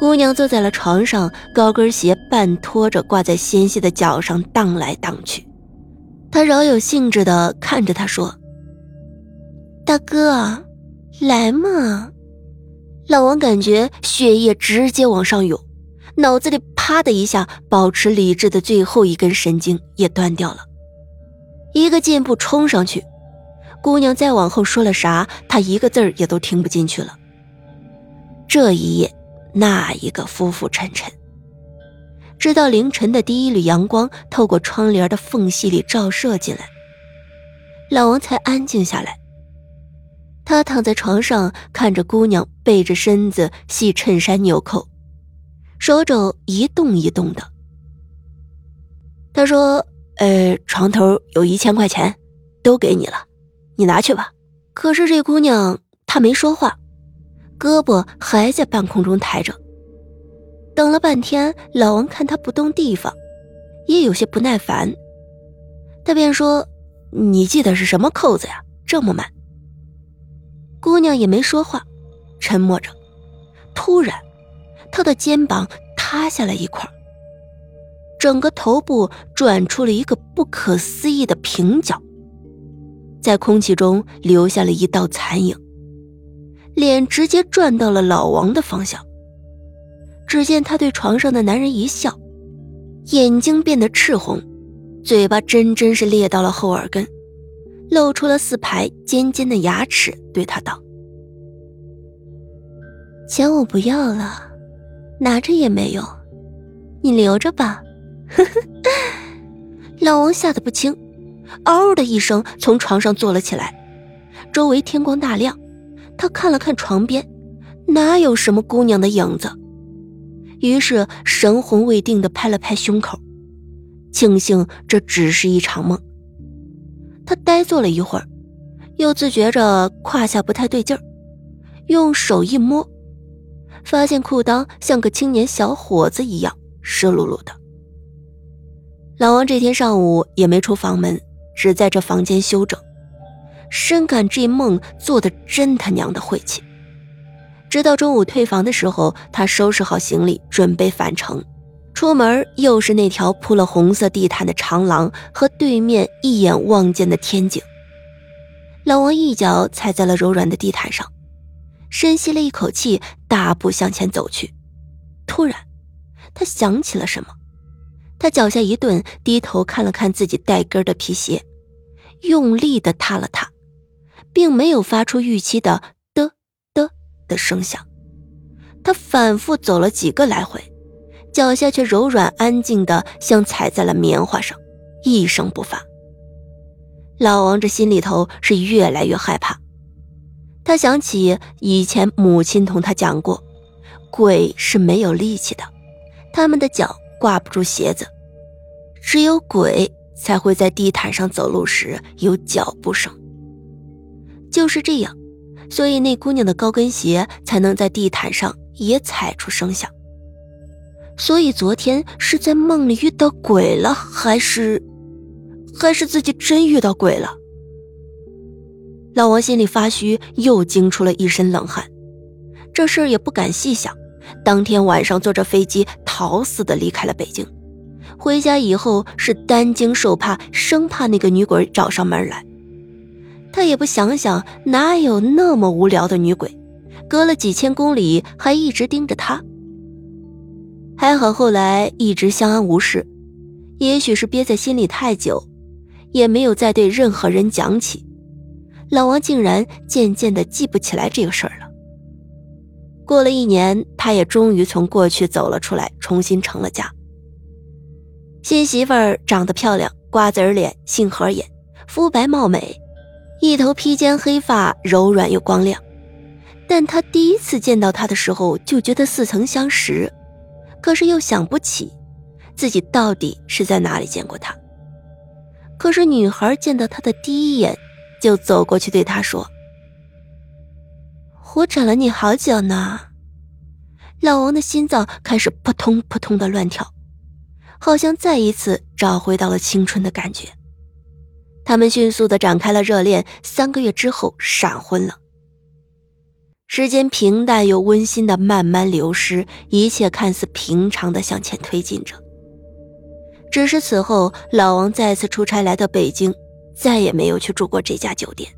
姑娘坐在了床上，高跟鞋半拖着挂在纤细的脚上荡来荡去。他饶有兴致地看着他说：“大哥，来嘛！”老王感觉血液直接往上涌，脑子里啪的一下，保持理智的最后一根神经也断掉了。一个箭步冲上去，姑娘再往后说了啥，他一个字儿也都听不进去了。这一夜。那一个浮浮沉沉，直到凌晨的第一缕阳光透过窗帘的缝隙里照射进来，老王才安静下来。他躺在床上，看着姑娘背着身子系衬衫纽扣，手肘一动一动的。他说：“呃，床头有一千块钱，都给你了，你拿去吧。”可是这姑娘她没说话。胳膊还在半空中抬着，等了半天，老王看他不动地方，也有些不耐烦。他便说：“你系的是什么扣子呀？这么慢。”姑娘也没说话，沉默着。突然，她的肩膀塌下来一块，整个头部转出了一个不可思议的平角，在空气中留下了一道残影。脸直接转到了老王的方向。只见他对床上的男人一笑，眼睛变得赤红，嘴巴真真是裂到了后耳根，露出了四排尖尖的牙齿，对他道：“钱我不要了，拿着也没用，你留着吧。”老王吓得不轻，嗷的一声从床上坐了起来，周围天光大亮。他看了看床边，哪有什么姑娘的影子？于是神魂未定的拍了拍胸口，庆幸这只是一场梦。他呆坐了一会儿，又自觉着胯下不太对劲儿，用手一摸，发现裤裆像个青年小伙子一样湿漉漉的。老王这天上午也没出房门，只在这房间休整。深感这梦做的真他娘的晦气，直到中午退房的时候，他收拾好行李准备返程，出门又是那条铺了红色地毯的长廊和对面一眼望见的天井。老王一脚踩在了柔软的地毯上，深吸了一口气，大步向前走去。突然，他想起了什么，他脚下一顿，低头看了看自己带跟的皮鞋，用力的踏了踏。并没有发出预期的的的的声响，他反复走了几个来回，脚下却柔软安静的像踩在了棉花上，一声不发。老王这心里头是越来越害怕，他想起以前母亲同他讲过，鬼是没有力气的，他们的脚挂不住鞋子，只有鬼才会在地毯上走路时有脚步声。就是这样，所以那姑娘的高跟鞋才能在地毯上也踩出声响。所以昨天是在梦里遇到鬼了，还是，还是自己真遇到鬼了？老王心里发虚，又惊出了一身冷汗。这事儿也不敢细想，当天晚上坐着飞机逃似的离开了北京。回家以后是担惊受怕，生怕那个女鬼找上门来。他也不想想，哪有那么无聊的女鬼，隔了几千公里还一直盯着他。还好后来一直相安无事，也许是憋在心里太久，也没有再对任何人讲起。老王竟然渐渐的记不起来这个事儿了。过了一年，他也终于从过去走了出来，重新成了家。新媳妇儿长得漂亮，瓜子脸，杏核眼，肤白貌美。一头披肩黑发，柔软又光亮，但他第一次见到她的时候就觉得似曾相识，可是又想不起自己到底是在哪里见过她。可是女孩见到他的第一眼，就走过去对他说：“我找了你好久呢。”老王的心脏开始扑通扑通的乱跳，好像再一次找回到了青春的感觉。他们迅速的展开了热恋，三个月之后闪婚了。时间平淡又温馨的慢慢流失，一切看似平常的向前推进着。只是此后，老王再次出差来到北京，再也没有去住过这家酒店。